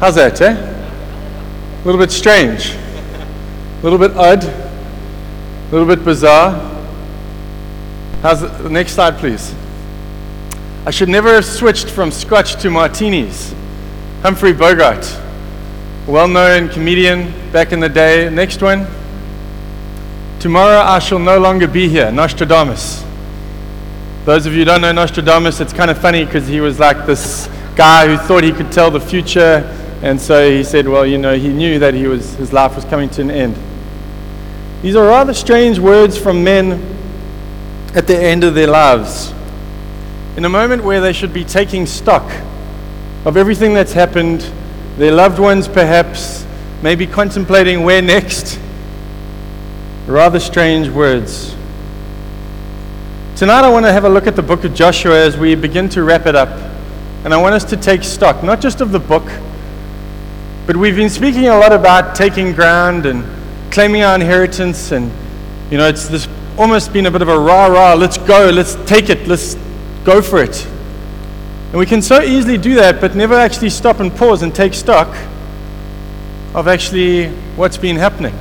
How's that, eh? A little bit strange, a little bit odd, a little bit bizarre. How's the next slide, please? I should never have switched from scotch to martinis. Humphrey Bogart, well known comedian back in the day. Next one. Tomorrow I shall no longer be here, Nostradamus. Those of you who don't know Nostradamus, it's kind of funny because he was like this guy who thought he could tell the future, and so he said, well, you know, he knew that he was, his life was coming to an end. These are rather strange words from men at the end of their lives. In a moment where they should be taking stock of everything that's happened, their loved ones perhaps, maybe contemplating where next. Rather strange words. Tonight, I want to have a look at the book of Joshua as we begin to wrap it up. And I want us to take stock, not just of the book, but we've been speaking a lot about taking ground and claiming our inheritance. And, you know, it's this almost been a bit of a rah rah, let's go, let's take it, let's go for it. And we can so easily do that, but never actually stop and pause and take stock of actually what's been happening.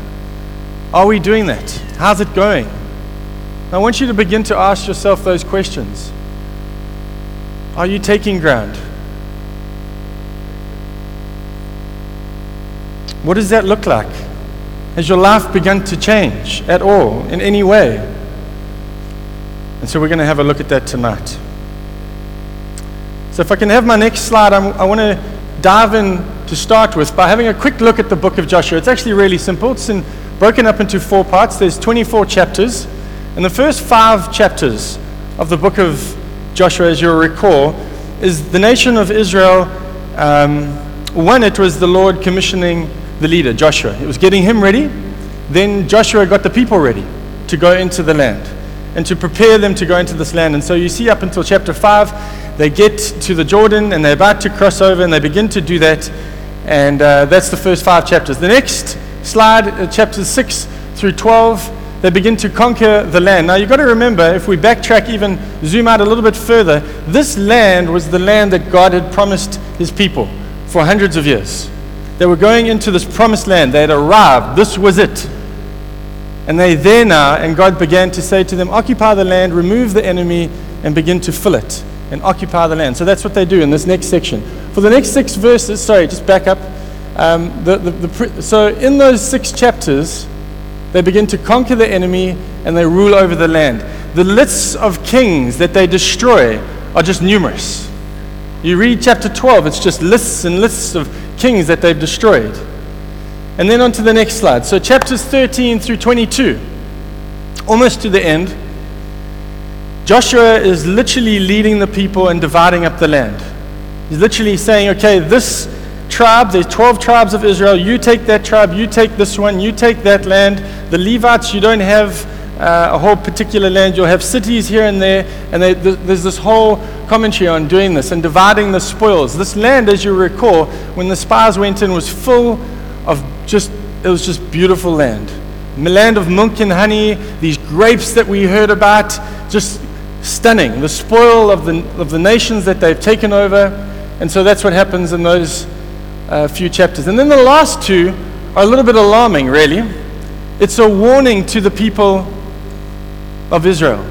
Are we doing that? How's it going? I want you to begin to ask yourself those questions. Are you taking ground? What does that look like? Has your life begun to change at all, in any way? And so we're going to have a look at that tonight. So, if I can have my next slide, I'm, i want to dive in to start with by having a quick look at the book of Joshua. It's actually really simple. It's in, broken up into four parts. There's 24 chapters. And the first five chapters of the book of Joshua, as you'll recall, is the nation of Israel. Um, it was the Lord commissioning the leader, Joshua. It was getting him ready. Then Joshua got the people ready to go into the land and to prepare them to go into this land. And so you see up until chapter 5, they get to the Jordan and they're about to cross over and they begin to do that. And uh, that's the first five chapters. The next slide, uh, chapters 6 through 12, they begin to conquer the land. Now, you've got to remember, if we backtrack, even zoom out a little bit further, this land was the land that God had promised his people for hundreds of years. They were going into this promised land. They had arrived. This was it. And they're there now, and God began to say to them, Occupy the land, remove the enemy, and begin to fill it and occupy the land. So that's what they do in this next section. For the next six verses, sorry, just back up. Um, the, the, the, so in those six chapters, they begin to conquer the enemy and they rule over the land. The lists of kings that they destroy are just numerous. You read chapter 12, it's just lists and lists of kings that they've destroyed. And then on to the next slide. So, chapters 13 through 22, almost to the end, Joshua is literally leading the people and dividing up the land. He's literally saying, okay, this tribe, there's 12 tribes of Israel. You take that tribe, you take this one, you take that land. The Levites, you don't have uh, a whole particular land. You'll have cities here and there. And they, th- there's this whole commentary on doing this and dividing the spoils. This land, as you recall, when the spies went in, was full of just, it was just beautiful land. The land of milk and honey, these grapes that we heard about, just stunning. The spoil of the, of the nations that they've taken over. And so that's what happens in those uh, few chapters. And then the last two are a little bit alarming, really. It's a warning to the people of Israel.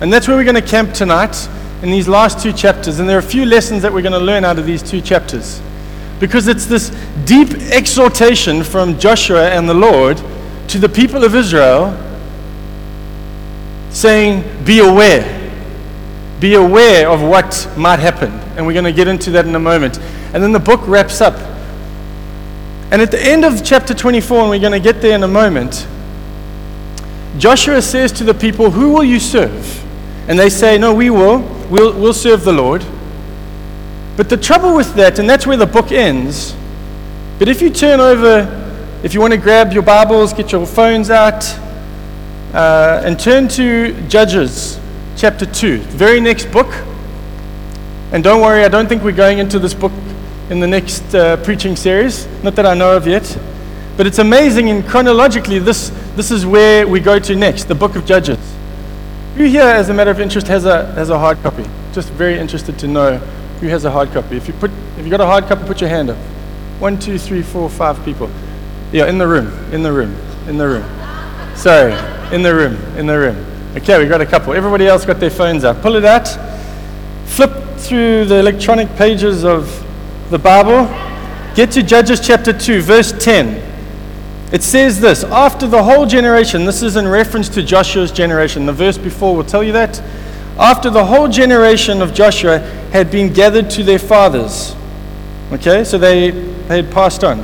And that's where we're going to camp tonight in these last two chapters. And there are a few lessons that we're going to learn out of these two chapters. Because it's this deep exhortation from Joshua and the Lord to the people of Israel saying, Be aware. Be aware of what might happen. And we're going to get into that in a moment. And then the book wraps up. And at the end of chapter 24, and we're going to get there in a moment, Joshua says to the people, Who will you serve? And they say, No, we will. We'll, we'll serve the Lord. But the trouble with that, and that's where the book ends, but if you turn over, if you want to grab your Bibles, get your phones out, uh, and turn to Judges chapter 2, very next book. And don't worry, I don't think we're going into this book in the next uh, preaching series, not that I know of yet. But it's amazing, and chronologically, this, this is where we go to next the book of Judges. Who here, as a matter of interest, has a, has a hard copy? Just very interested to know who has a hard copy. If, you put, if you got a hard copy, put your hand up. One, two, three, four, five people. Yeah, in the room, in the room, in the room. Sorry, in the room, in the room. Okay, we got a couple. Everybody else got their phones out. Pull it out. Flip through the electronic pages of the Bible. Get to Judges chapter 2, verse 10. It says this After the whole generation, this is in reference to Joshua's generation. The verse before will tell you that. After the whole generation of Joshua had been gathered to their fathers. Okay, so they, they had passed on.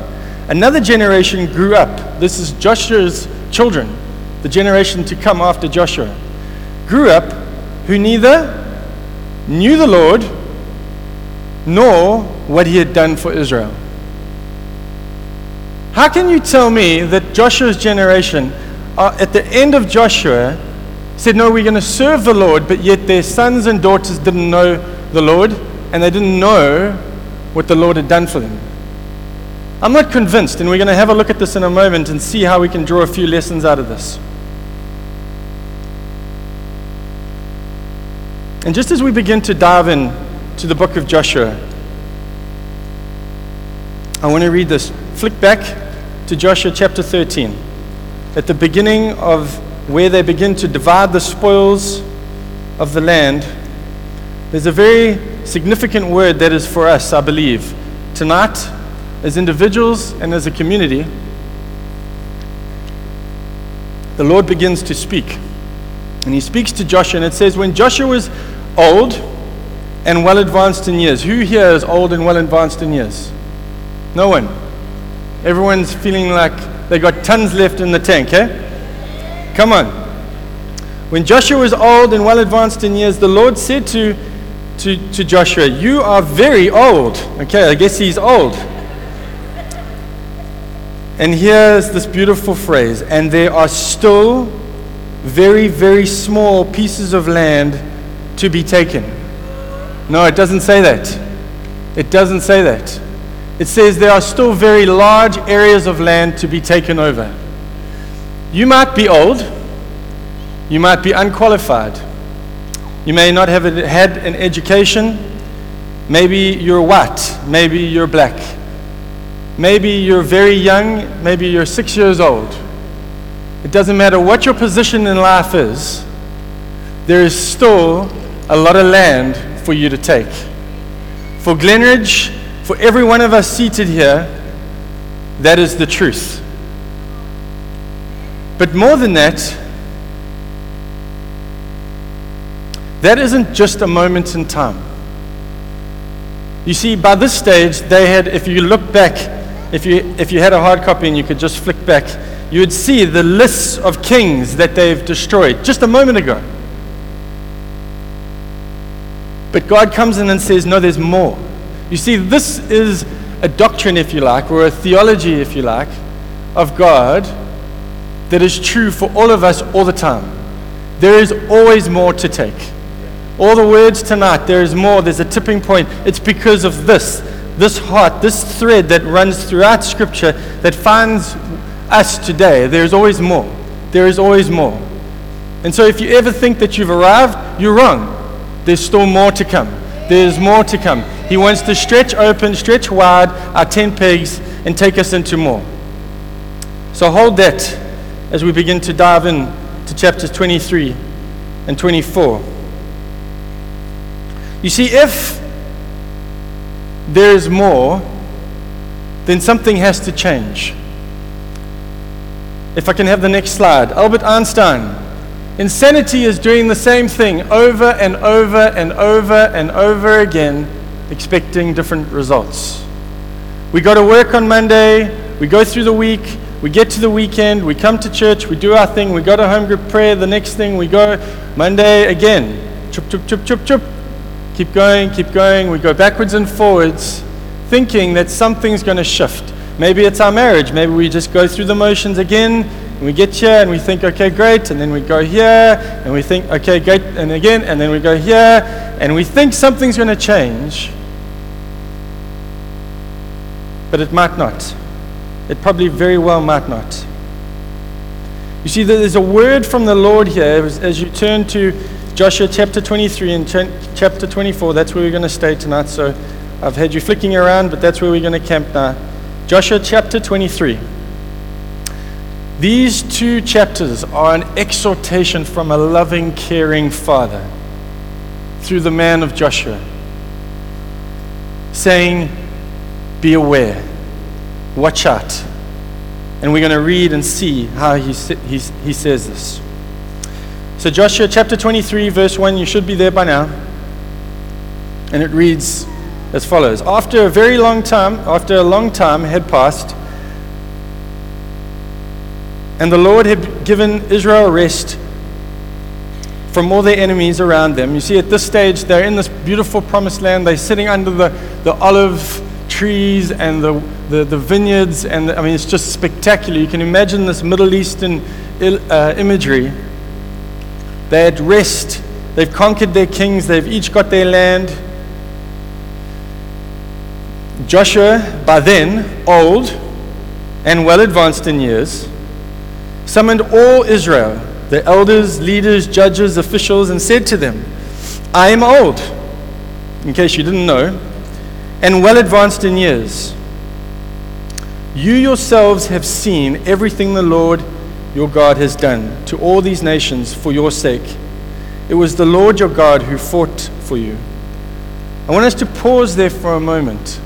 Another generation grew up. This is Joshua's children, the generation to come after Joshua. Grew up who neither knew the Lord nor what he had done for Israel. How can you tell me that Joshua's generation, uh, at the end of Joshua, said, No, we're going to serve the Lord, but yet their sons and daughters didn't know the Lord and they didn't know what the Lord had done for them? I'm not convinced, and we're going to have a look at this in a moment and see how we can draw a few lessons out of this. And just as we begin to dive in to the book of Joshua, I want to read this. Flick back to Joshua chapter 13. At the beginning of where they begin to divide the spoils of the land, there's a very significant word that is for us, I believe. Tonight, as individuals and as a community, the Lord begins to speak. And he speaks to Joshua, and it says, When Joshua was old and well advanced in years, who here is old and well advanced in years? No one. Everyone's feeling like they got tons left in the tank, eh? Come on. When Joshua was old and well advanced in years, the Lord said to, to, to Joshua, You are very old. Okay, I guess he's old. And here's this beautiful phrase and there are still very, very small pieces of land to be taken. No, it doesn't say that. It doesn't say that it says there are still very large areas of land to be taken over. You might be old, you might be unqualified, you may not have had an education, maybe you're white, maybe you're black, maybe you're very young, maybe you're six years old. It doesn't matter what your position in life is, there is still a lot of land for you to take. For Glenridge, for every one of us seated here, that is the truth. But more than that, that isn't just a moment in time. You see, by this stage, they had, if you look back, if you, if you had a hard copy and you could just flick back, you would see the lists of kings that they've destroyed just a moment ago. But God comes in and says, No, there's more. You see, this is a doctrine, if you like, or a theology, if you like, of God that is true for all of us all the time. There is always more to take. All the words tonight, there is more, there's a tipping point. It's because of this, this heart, this thread that runs throughout Scripture that finds us today. There is always more. There is always more. And so if you ever think that you've arrived, you're wrong. There's still more to come. There's more to come. He wants to stretch open, stretch wide our tent pegs and take us into more. So hold that as we begin to dive in to chapters 23 and 24. You see, if there is more, then something has to change. If I can have the next slide. Albert Einstein. Insanity is doing the same thing over and over and over and over again expecting different results. We go to work on Monday, we go through the week, we get to the weekend, we come to church, we do our thing, we go to home group prayer, the next thing we go Monday again. Chup, chup, chup, chup, chup. Keep going, keep going. We go backwards and forwards, thinking that something's going to shift. Maybe it's our marriage. Maybe we just go through the motions again and we get here and we think, okay, great. And then we go here and we think, okay, great. And again, and then we go here and we think something's going to change but it might not. It probably very well might not. You see, there's a word from the Lord here as, as you turn to Joshua chapter 23 and chapter 24. That's where we're going to stay tonight. So I've had you flicking around, but that's where we're going to camp now. Joshua chapter 23. These two chapters are an exhortation from a loving, caring father through the man of Joshua, saying, Be aware, watch out. And we're going to read and see how he, he, he says this. So, Joshua chapter 23, verse 1, you should be there by now. And it reads as follows After a very long time, after a long time had passed, and the Lord had given Israel rest from all their enemies around them. You see, at this stage, they're in this beautiful promised land. They're sitting under the, the olive trees and the, the, the vineyards. And I mean, it's just spectacular. You can imagine this Middle Eastern uh, imagery. They had rest. They've conquered their kings. They've each got their land. Joshua, by then old and well advanced in years, summoned all Israel, the elders, leaders, judges, officials, and said to them, I am old, in case you didn't know, and well advanced in years. You yourselves have seen everything the Lord your God has done to all these nations for your sake. It was the Lord your God who fought for you. I want us to pause there for a moment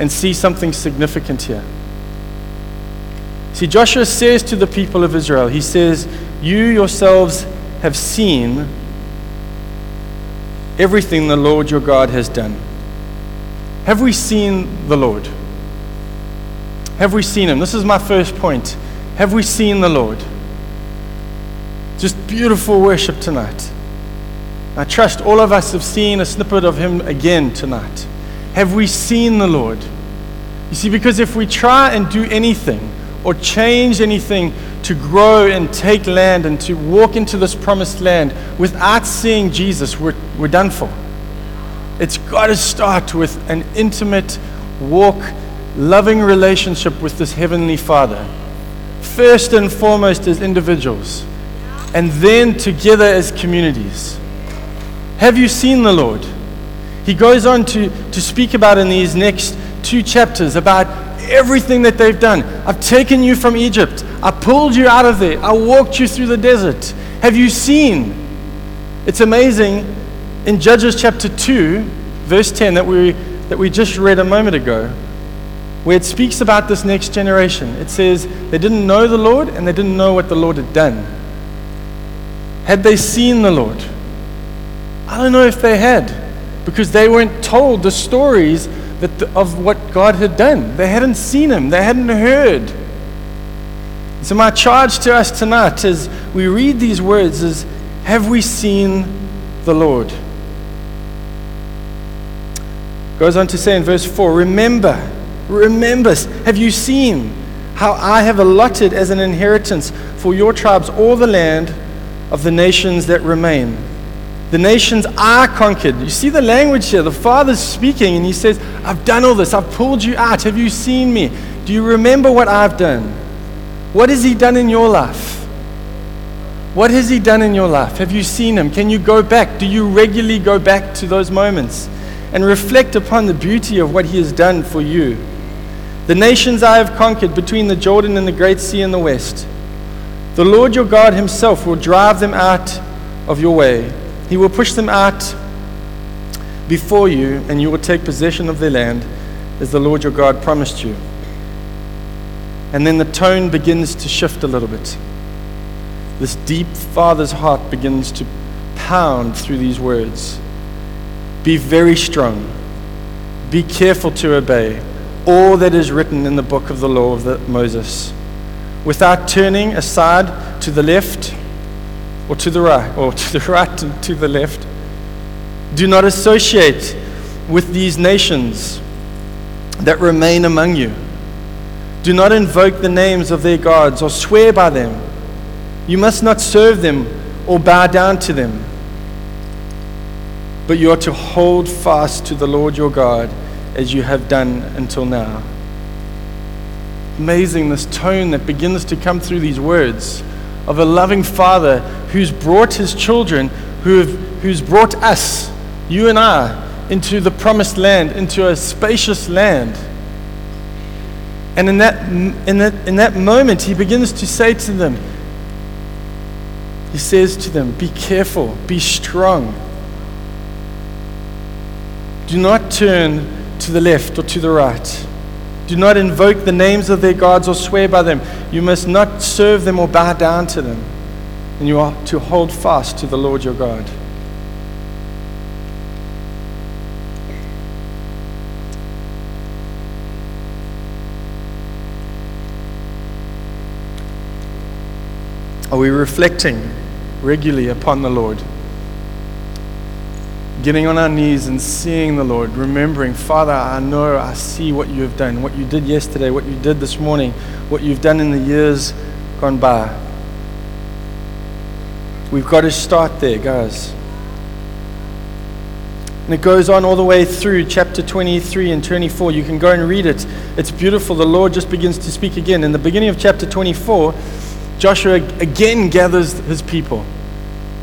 and see something significant here. See, Joshua says to the people of Israel, he says, You yourselves have seen everything the Lord your God has done. Have we seen the Lord? Have we seen him? This is my first point. Have we seen the Lord? Just beautiful worship tonight. I trust all of us have seen a snippet of him again tonight. Have we seen the Lord? You see, because if we try and do anything, or change anything to grow and take land and to walk into this promised land without seeing Jesus, we're, we're done for. It's got to start with an intimate walk, loving relationship with this Heavenly Father. First and foremost as individuals, and then together as communities. Have you seen the Lord? He goes on to, to speak about in these next two chapters about everything that they've done. I've taken you from Egypt. I pulled you out of there. I walked you through the desert. Have you seen? It's amazing in Judges chapter 2, verse 10, that we, that we just read a moment ago, where it speaks about this next generation. It says they didn't know the Lord and they didn't know what the Lord had done. Had they seen the Lord? I don't know if they had, because they weren't told the stories that of what God had done. They hadn't seen him, they hadn't heard. So, my charge to us tonight as we read these words is Have we seen the Lord? Goes on to say in verse 4 Remember, remember, have you seen how I have allotted as an inheritance for your tribes all the land of the nations that remain? The nations are conquered. You see the language here. The Father's speaking and he says, I've done all this. I've pulled you out. Have you seen me? Do you remember what I've done? What has he done in your life? What has he done in your life? Have you seen him? Can you go back? Do you regularly go back to those moments and reflect upon the beauty of what he has done for you? The nations I have conquered between the Jordan and the Great Sea in the west. The Lord your God himself will drive them out of your way he will push them out before you, and you will take possession of their land as the Lord your God promised you. And then the tone begins to shift a little bit. This deep father's heart begins to pound through these words. Be very strong. Be careful to obey all that is written in the book of the law of the, Moses, without turning aside to the left or to the right, or to the right and to the left. Do not associate with these nations that remain among you. Do not invoke the names of their gods or swear by them. You must not serve them or bow down to them. But you are to hold fast to the Lord your God as you have done until now. Amazing this tone that begins to come through these words of a loving father who's brought his children, who have, who's brought us, you and I, into the promised land, into a spacious land. And in that, in, that, in that moment, he begins to say to them, he says to them, Be careful, be strong. Do not turn to the left or to the right. Do not invoke the names of their gods or swear by them. You must not serve them or bow down to them. And you are to hold fast to the Lord your God. Are we reflecting regularly upon the Lord? Getting on our knees and seeing the Lord, remembering, Father, I know, I see what you have done, what you did yesterday, what you did this morning, what you've done in the years gone by. We've got to start there, guys. And it goes on all the way through chapter 23 and 24. You can go and read it. It's beautiful. The Lord just begins to speak again. In the beginning of chapter 24, Joshua again gathers his people.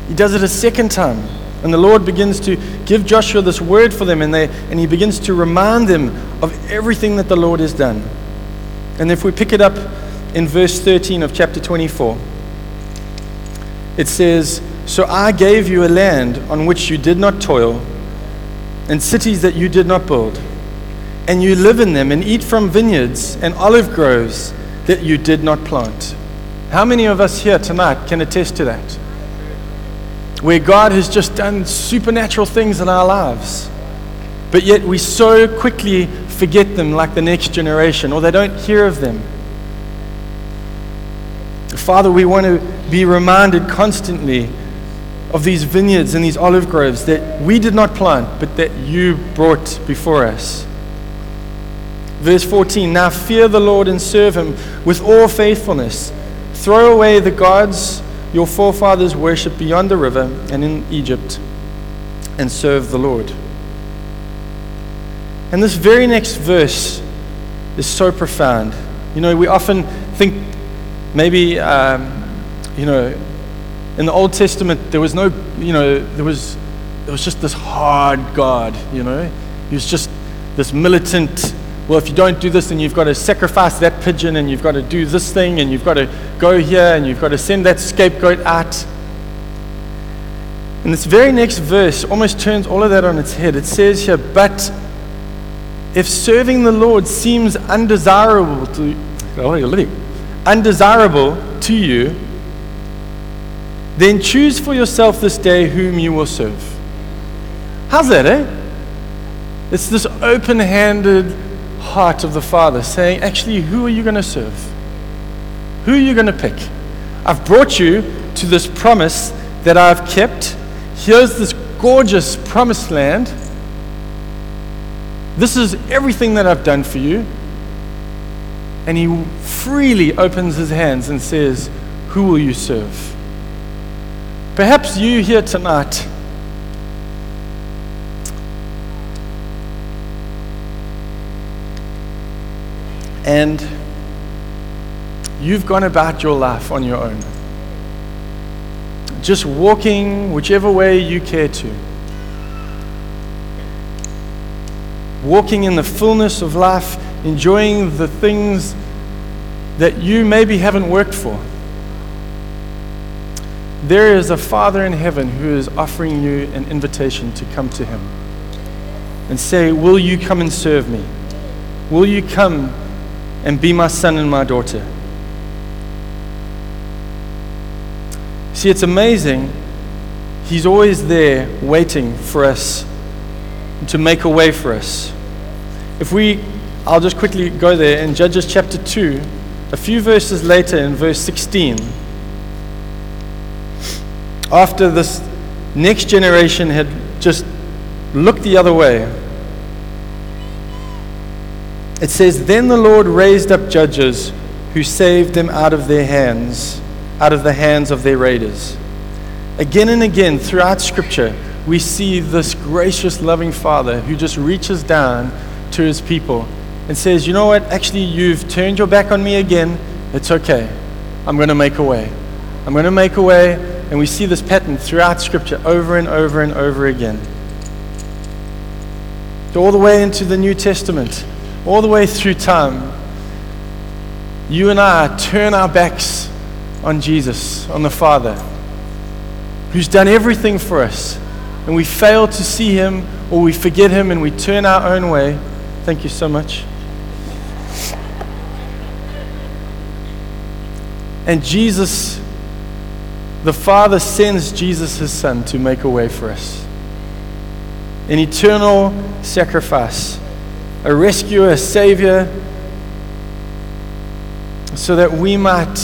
He does it a second time. And the Lord begins to give Joshua this word for them, and, they, and he begins to remind them of everything that the Lord has done. And if we pick it up in verse 13 of chapter 24, it says, So I gave you a land on which you did not toil, and cities that you did not build, and you live in them and eat from vineyards and olive groves that you did not plant. How many of us here tonight can attest to that? Where God has just done supernatural things in our lives, but yet we so quickly forget them like the next generation, or they don't hear of them. Father, we want to be reminded constantly of these vineyards and these olive groves that we did not plant, but that you brought before us. Verse 14 Now fear the Lord and serve him with all faithfulness Throw away the gods your forefathers worshipped beyond the river and in Egypt and serve the Lord. And this very next verse is so profound. You know, we often think maybe, um, you know, in the Old Testament there was no, you know, there was, there was just this hard God, you know. He was just this militant well, if you don't do this, then you've got to sacrifice that pigeon and you've got to do this thing and you've got to go here and you've got to send that scapegoat out. And this very next verse almost turns all of that on its head. It says here, but if serving the Lord seems undesirable to you, undesirable to you, then choose for yourself this day whom you will serve. How's that, eh? It's this open handed heart of the Father, saying, Actually, who are you going to serve? Who are you going to pick? I've brought you to this promise that I've kept. Here's this gorgeous promised land. This is everything that I've done for you. And he freely opens his hands and says, Who will you serve? Perhaps you here tonight and you've gone about your life on your own. Just walking whichever way you care to. Walking in the fullness of life, enjoying the things that you maybe haven't worked for. There is a Father in heaven who is offering you an invitation to come to Him and say, Will you come and serve me? Will you come and be my son and my daughter. See, it's amazing. He's always there waiting for us to make a way for us. If we, I'll just quickly go there in Judges chapter 2, a few verses later in verse 16. After this next generation had just looked the other way, it says, Then the Lord raised up judges who saved them out of their hands, out of the hands of their raiders. Again and again throughout Scripture, we see this gracious, loving Father who just reaches down to his people and says, You know what? Actually, you've turned your back on me again. It's okay. I'm going to make a way. I'm going to make a way. And we see this pattern throughout Scripture over and over and over again. All the way into the New Testament all the way through time, you and I turn our backs on Jesus, on the Father, who's done everything for us, and we fail to see him or we forget him and we turn our own way, thank you so much. And Jesus, the Father sends Jesus, his Son, to make a way for us. An eternal sacrifice, a rescuer, a savior, so that we might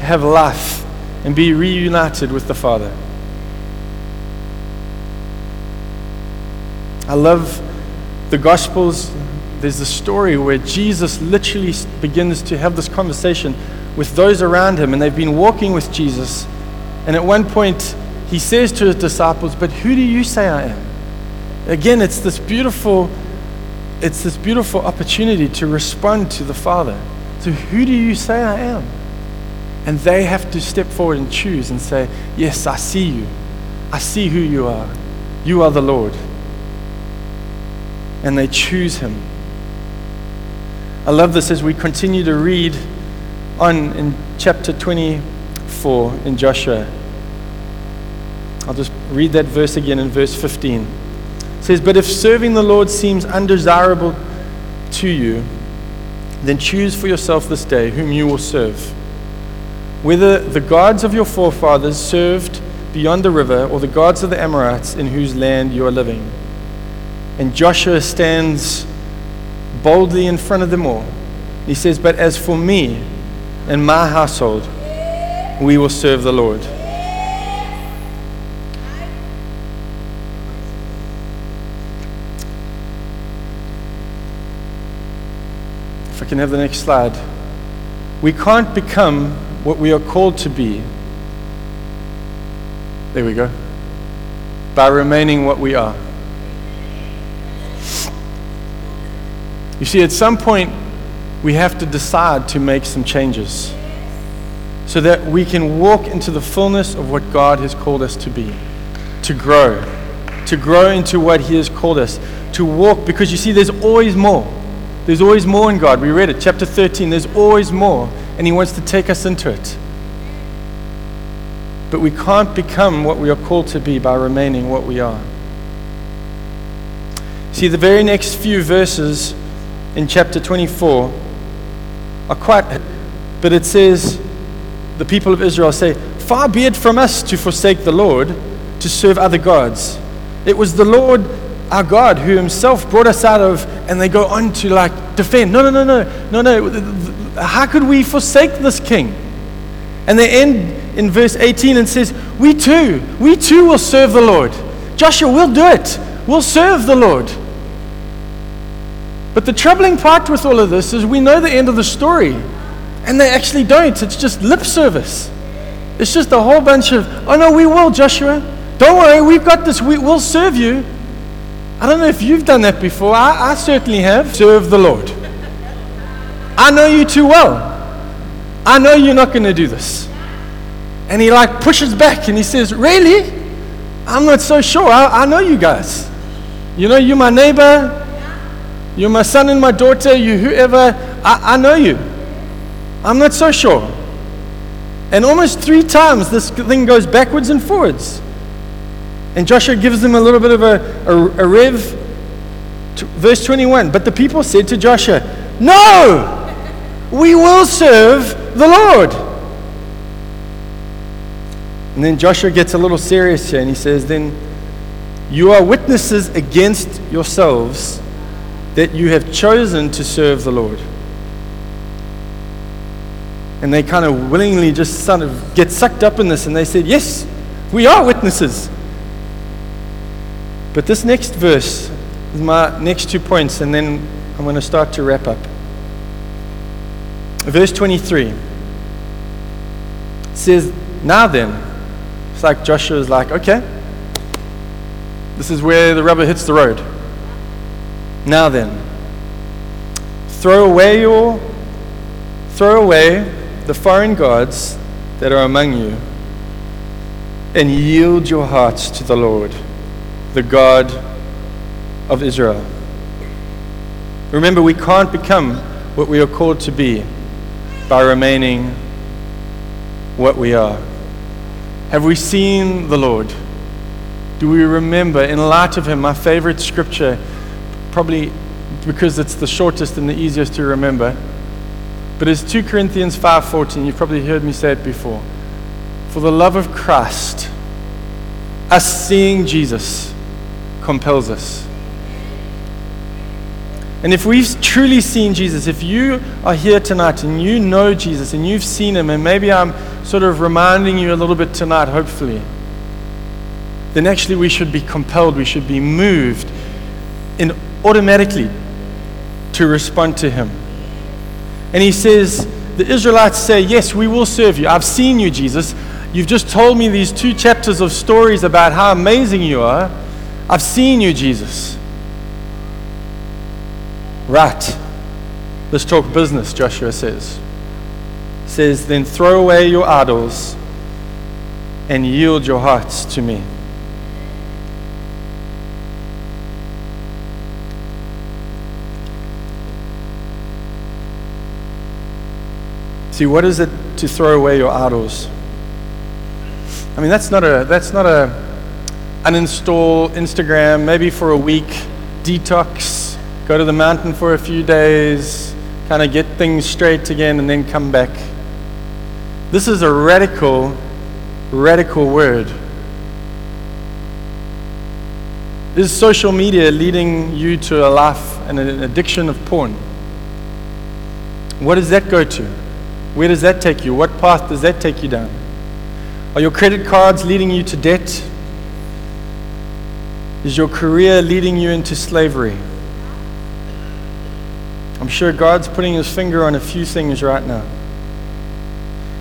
have life and be reunited with the Father. I love the Gospels. There's a story where Jesus literally begins to have this conversation with those around him, and they've been walking with Jesus. And at one point, he says to his disciples, But who do you say I am? Again, it's this beautiful, it's this beautiful opportunity to respond to the Father. So who do you say I am? And they have to step forward and choose and say, Yes, I see you. I see who you are. You are the Lord. And they choose him. I love this as we continue to read on in chapter 24 in Joshua. I'll just read that verse again in verse 15. Says, But if serving the Lord seems undesirable to you, then choose for yourself this day whom you will serve. Whether the gods of your forefathers served beyond the river or the gods of the Amorites in whose land you are living. And Joshua stands boldly in front of them all. He says, But as for me and my household, we will serve the Lord. Can have the next slide. We can't become what we are called to be. There we go. By remaining what we are. You see, at some point, we have to decide to make some changes so that we can walk into the fullness of what God has called us to be, to grow, to grow into what He has called us, to walk, because you see, there's always more. There's always more in God. We read it, chapter 13. There's always more, and He wants to take us into it. But we can't become what we are called to be by remaining what we are. See, the very next few verses in chapter 24 are quite, but it says, the people of Israel say, Far be it from us to forsake the Lord, to serve other gods. It was the Lord our God who himself brought us out of, and they go on to like defend. No, no, no, no, no, no. How could we forsake this king? And they end in verse 18 and says, We too, we too will serve the Lord. Joshua, we'll do it. We'll serve the Lord. But the troubling part with all of this is we know the end of the story, and they actually don't. It's just lip service. It's just a whole bunch of, oh no, we will, Joshua. Don't worry, we've got this. We, will serve you. I don't know if you've done that before. I, I certainly have. Serve the Lord. I know you too well. I know you're not going to do this. And he like pushes back and he says, Really? I'm not so sure. I, I know you guys. You know, you're my neighbor. You're my son and my daughter. You whoever. I, I know you. I'm not so sure. And almost three times this thing goes backwards and forwards. And Joshua gives them a little bit of a, a, a rev. Verse 21 But the people said to Joshua, No, we will serve the Lord. And then Joshua gets a little serious here and he says, Then you are witnesses against yourselves that you have chosen to serve the Lord. And they kind of willingly just sort of get sucked up in this and they said, Yes, we are witnesses. But this next verse is my next two points, and then I'm going to start to wrap up. Verse 23 says, Now then, it's like Joshua is like, okay, this is where the rubber hits the road. Now then, throw away your, throw away the foreign gods that are among you, and yield your hearts to the Lord the God of Israel. Remember, we can't become what we are called to be by remaining what we are? Have we seen the Lord? Do we remember, in light of Him, my favorite scripture, probably because it's the shortest and the easiest to remember, but it's 2 Corinthians 5:14. You've probably heard me say it before. For the love of Christ, us seeing Jesus compels us. And if we've truly seen Jesus, if you are here tonight and you know Jesus and you've seen him, and maybe I'm sort of reminding you a little bit tonight, hopefully, then actually we should be compelled, we should be moved in automatically to respond to him. And he says, the Israelites say, Yes, we will serve you. I've seen you, Jesus. You've just told me these two chapters of stories about how amazing you are. I've seen you, Jesus. Right. Let's talk business, Joshua says. Says, then throw away your idols and yield your hearts to me. See, what is it to throw away your idols? I mean, that's not a that's not a uninstall Instagram, maybe for a week, detox, go to the mountain for a few days, kind of get things straight again, and then come back. This is a radical, radical word. Is social media leading you to a life and an addiction of porn? What does that go to? Where does that take you? What path does that take you down? Are your credit cards leading you to debt? Is your career leading you into slavery? I'm sure God's putting his finger on a few things right now.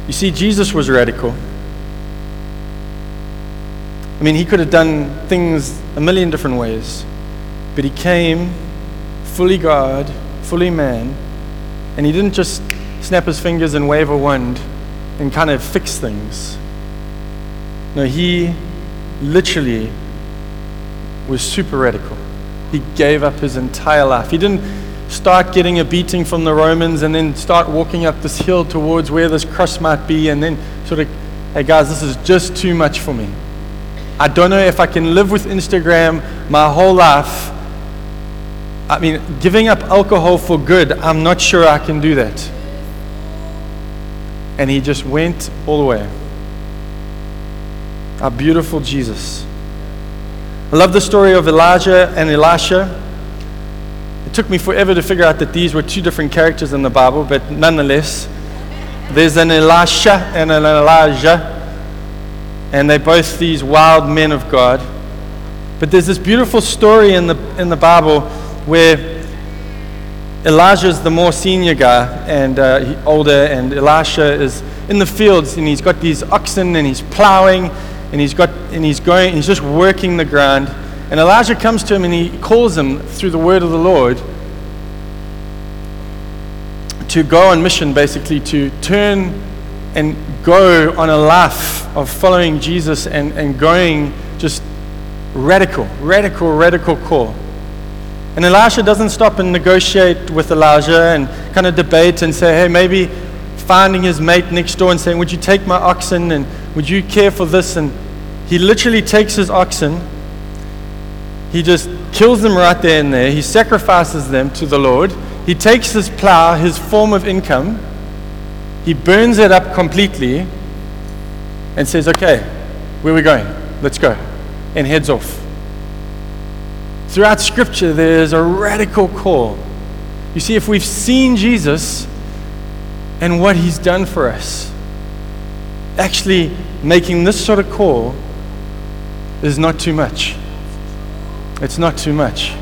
You see, Jesus was radical. I mean, he could have done things a million different ways, but he came fully God, fully man, and he didn't just snap his fingers and wave a wand and kind of fix things. No, he literally was super radical. He gave up his entire life. He didn't start getting a beating from the Romans and then start walking up this hill towards where this cross might be and then sort of, hey guys, this is just too much for me. I don't know if I can live with Instagram my whole life. I mean, giving up alcohol for good, I'm not sure I can do that and he just went all the way. Our beautiful Jesus. I love the story of Elijah and Elisha. It took me forever to figure out that these were two different characters in the Bible, but nonetheless, there's an Elisha and an Elijah, and they're both these wild men of God. But there's this beautiful story in the, in the Bible where Elijah's the more senior guy and uh, older, and Elisha is in the fields and he's got these oxen and he's plowing and he's got and he's going, he's just working the ground. And Elijah comes to him and he calls him through the word of the Lord to go on mission, basically to turn and go on a life of following Jesus and, and going just radical, radical, radical call. And Elisha doesn't stop and negotiate with Elijah and kind of debate and say, hey, maybe finding his mate next door and saying, would you take my oxen and would you care for this? And he literally takes his oxen, he just kills them right there and there, he sacrifices them to the Lord, he takes his plow, his form of income, he burns it up completely and says, okay, where are we going? Let's go. And heads off. Throughout Scripture, there's a radical call. You see, if we've seen Jesus and what he's done for us, actually making this sort of call is not too much. It's not too much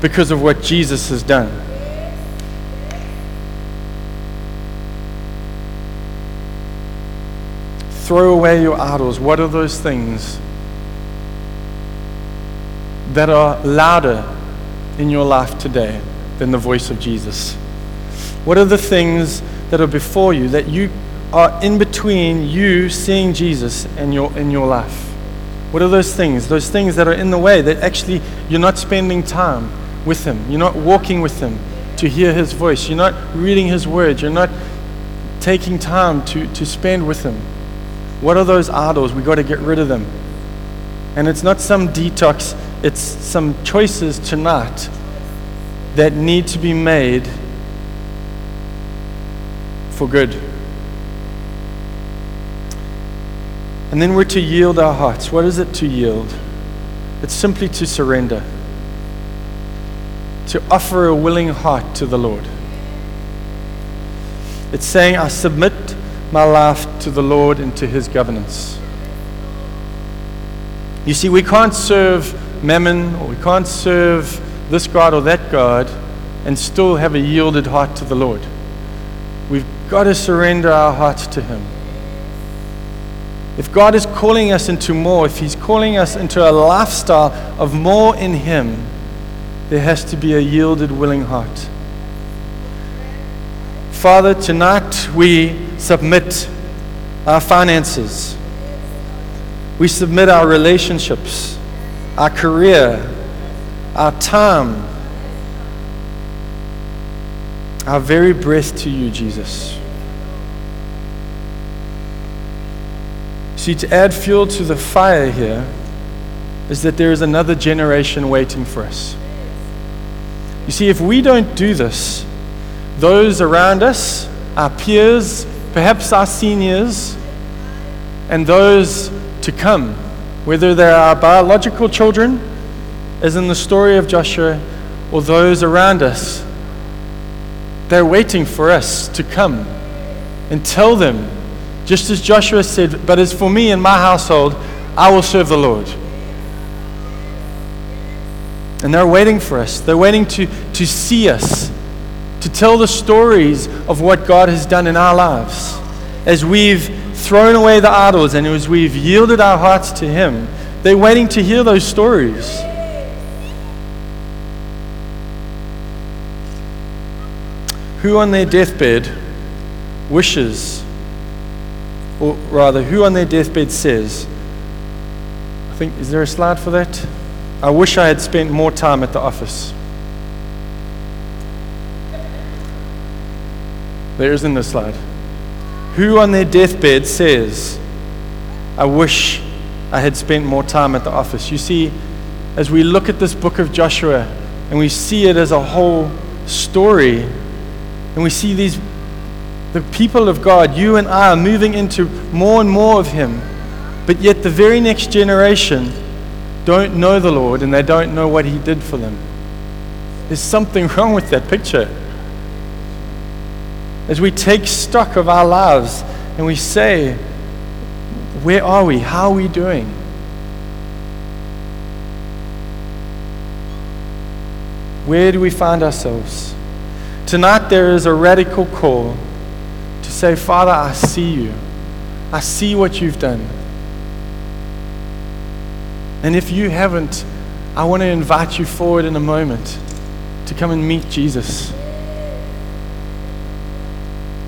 because of what Jesus has done. Throw away your idols. What are those things that are louder in your life today than the voice of Jesus? What are the things that are before you that you are in between you seeing Jesus in your, in your life? What are those things? Those things that are in the way that actually you're not spending time with Him. You're not walking with Him to hear His voice. You're not reading His words. You're not taking time to, to spend with Him. What are those idols? We've got to get rid of them. And it's not some detox, it's some choices tonight that need to be made for good. And then we're to yield our hearts. What is it to yield? It's simply to surrender, to offer a willing heart to the Lord. It's saying, I submit my life to the Lord and to his governance. You see, we can't serve mammon or we can't serve this God or that God and still have a yielded heart to the Lord. We've got to surrender our hearts to him. If God is calling us into more, if He's calling us into a lifestyle of more in Him, there has to be a yielded, willing heart. Father, tonight we submit our finances, we submit our relationships, our career, our time, our very breath to you, Jesus. See, to add fuel to the fire here is that there is another generation waiting for us. You see, if we don't do this, those around us, our peers, perhaps our seniors, and those to come, whether they're our biological children, as in the story of Joshua, or those around us, they're waiting for us to come and tell them just as Joshua said, But as for me and my household, I will serve the Lord. And they're waiting for us. They're waiting to, to see us, to tell the stories of what God has done in our lives. As we've thrown away the idols and as we've yielded our hearts to Him, they're waiting to hear those stories. Who on their deathbed wishes or rather, who on their deathbed says, I think, is there a slide for that? I wish I had spent more time at the office. There isn't the slide. Who on their deathbed says, I wish I had spent more time at the office? You see, as we look at this book of Joshua and we see it as a whole story, and we see these the people of God, you and I, are moving into more and more of Him. But yet, the very next generation don't know the Lord and they don't know what He did for them. There's something wrong with that picture. As we take stock of our lives and we say, Where are we? How are we doing? Where do we find ourselves? Tonight, there is a radical call say, Father, I see you. I see what you've done. And if you haven't, I want to invite you forward in a moment to come and meet Jesus.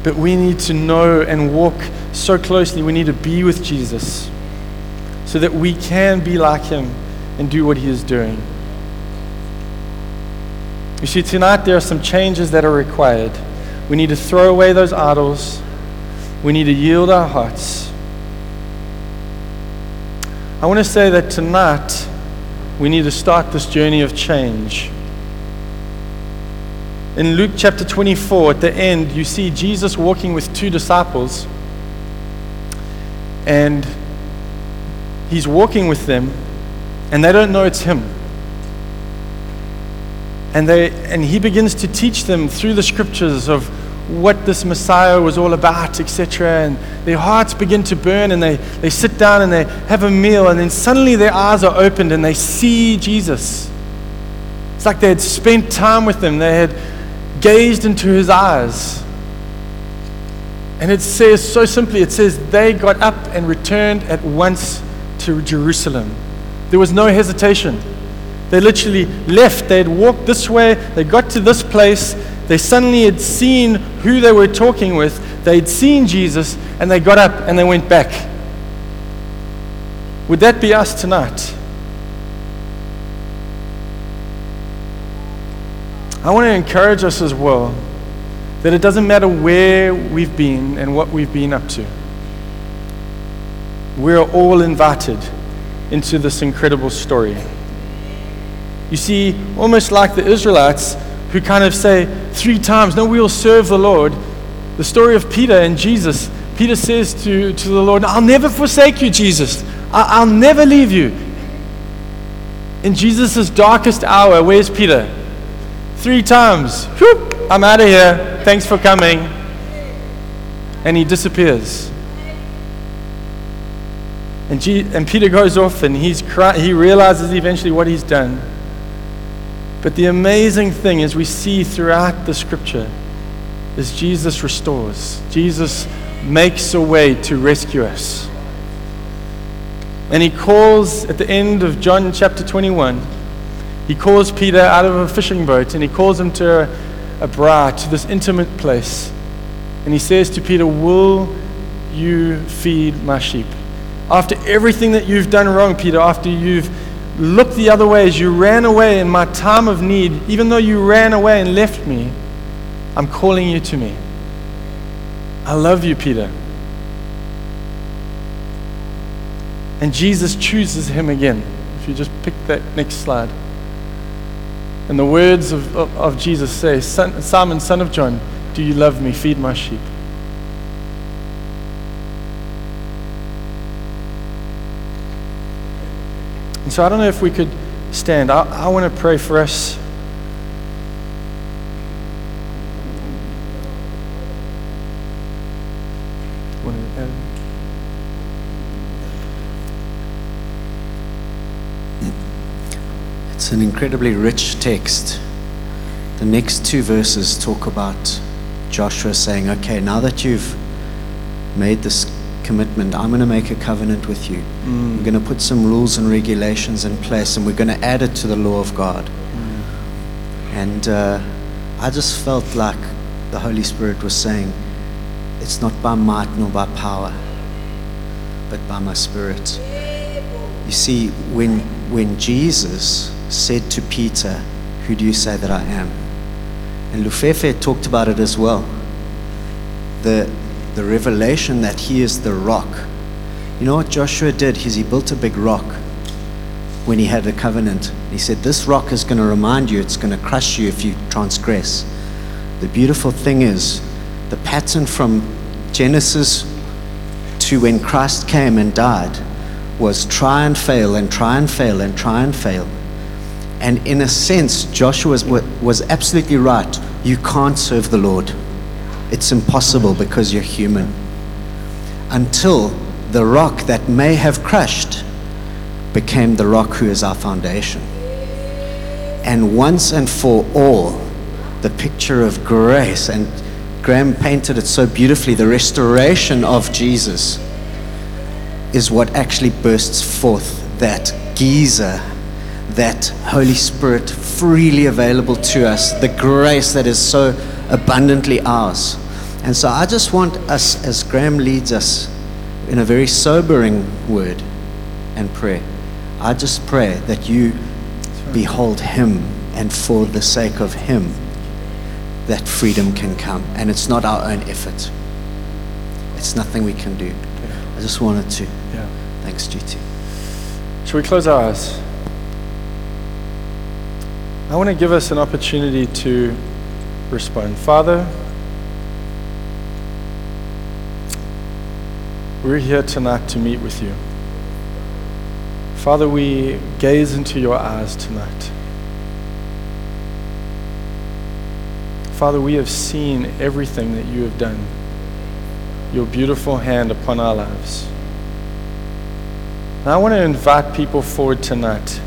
But we need to know and walk so closely. We need to be with Jesus so that we can be like him and do what he is doing. You see, tonight there are some changes that are required. We need to throw away those idols. We need to yield our hearts. I want to say that tonight we need to start this journey of change. In Luke chapter 24, at the end, you see Jesus walking with two disciples, and he's walking with them, and they don't know it's him. And, they, and he begins to teach them through the scriptures of what this Messiah was all about, etc. And their hearts begin to burn and they, they sit down and they have a meal, and then suddenly their eyes are opened and they see Jesus. It's like they had spent time with him, they had gazed into his eyes. And it says so simply it says, they got up and returned at once to Jerusalem. There was no hesitation. They literally left. They had walked this way, they got to this place, they suddenly had seen who they were talking with, they'd seen Jesus, and they got up and they went back. Would that be us tonight? I want to encourage us as well that it doesn't matter where we've been and what we've been up to. We're all invited into this incredible story. You see, almost like the Israelites who kind of say three times, No, we'll serve the Lord. The story of Peter and Jesus. Peter says to, to the Lord, I'll never forsake you, Jesus. I, will never leave you. In Jesus' darkest hour, where's Peter? Three times. Whoop, I'm out of here. Thanks for coming. And he disappears. And, G- and Peter goes off and he's cry- he realizes eventually what he's done. But the amazing thing is, we see throughout the scripture is Jesus restores. Jesus makes a way to rescue us. And he calls at the end of John chapter 21, he calls Peter out of a fishing boat and he calls him to a, a to this intimate place. And he says to Peter, Will you feed my sheep? After everything that you've done wrong, Peter, after you've looked the other way as you ran away in my time of need, even though you ran away and left me, I'm calling you to me. I love you, Peter. And Jesus chooses him again. If you just pick that next slide. And the words of, of, of Jesus say, son, Simon, son of John, do you love me? Feed my sheep. And so I don't know if we could stand. I, I want to pray for us. It's an incredibly rich text. The next two verses talk about Joshua saying, Okay, now that you've made this commitment. I'm going to make a covenant with you. Mm. We're going to put some rules and regulations in place, and we're going to add it to the law of God. Mm. And uh, I just felt like the Holy Spirit was saying, It's not by might nor by power, but by my Spirit. You see, when, when Jesus said to Peter, Who do you say that I am? And Lufefe talked about it as well. The, the revelation that he is the rock. You know what Joshua did? He built a big rock when he had a covenant. He said, This rock is going to remind you, it's going to crush you if you transgress. The beautiful thing is, the pattern from Genesis to when Christ came and died was try and fail and try and fail and try and fail. And in a sense, Joshua was, was absolutely right. You can't serve the Lord. It's impossible because you're human. Until the rock that may have crushed became the rock who is our foundation. And once and for all, the picture of grace, and Graham painted it so beautifully, the restoration of Jesus is what actually bursts forth that geyser, that Holy Spirit freely available to us, the grace that is so abundantly ours. And so I just want us, as Graham leads us in a very sobering word and prayer, I just pray that you behold Him and for the sake of Him, that freedom can come. And it's not our own effort, it's nothing we can do. I just wanted to. Yeah. Thanks, GT. Shall we close our eyes? I want to give us an opportunity to respond. Father, we're here tonight to meet with you. Father, we gaze into your eyes tonight. Father, we have seen everything that you have done, your beautiful hand upon our lives. And I want to invite people forward tonight.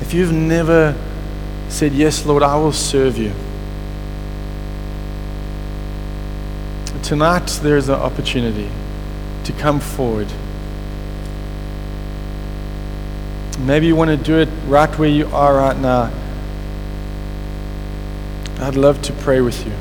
If you've never said, Yes, Lord, I will serve you. Tonight, there's an opportunity to come forward. Maybe you want to do it right where you are right now. I'd love to pray with you.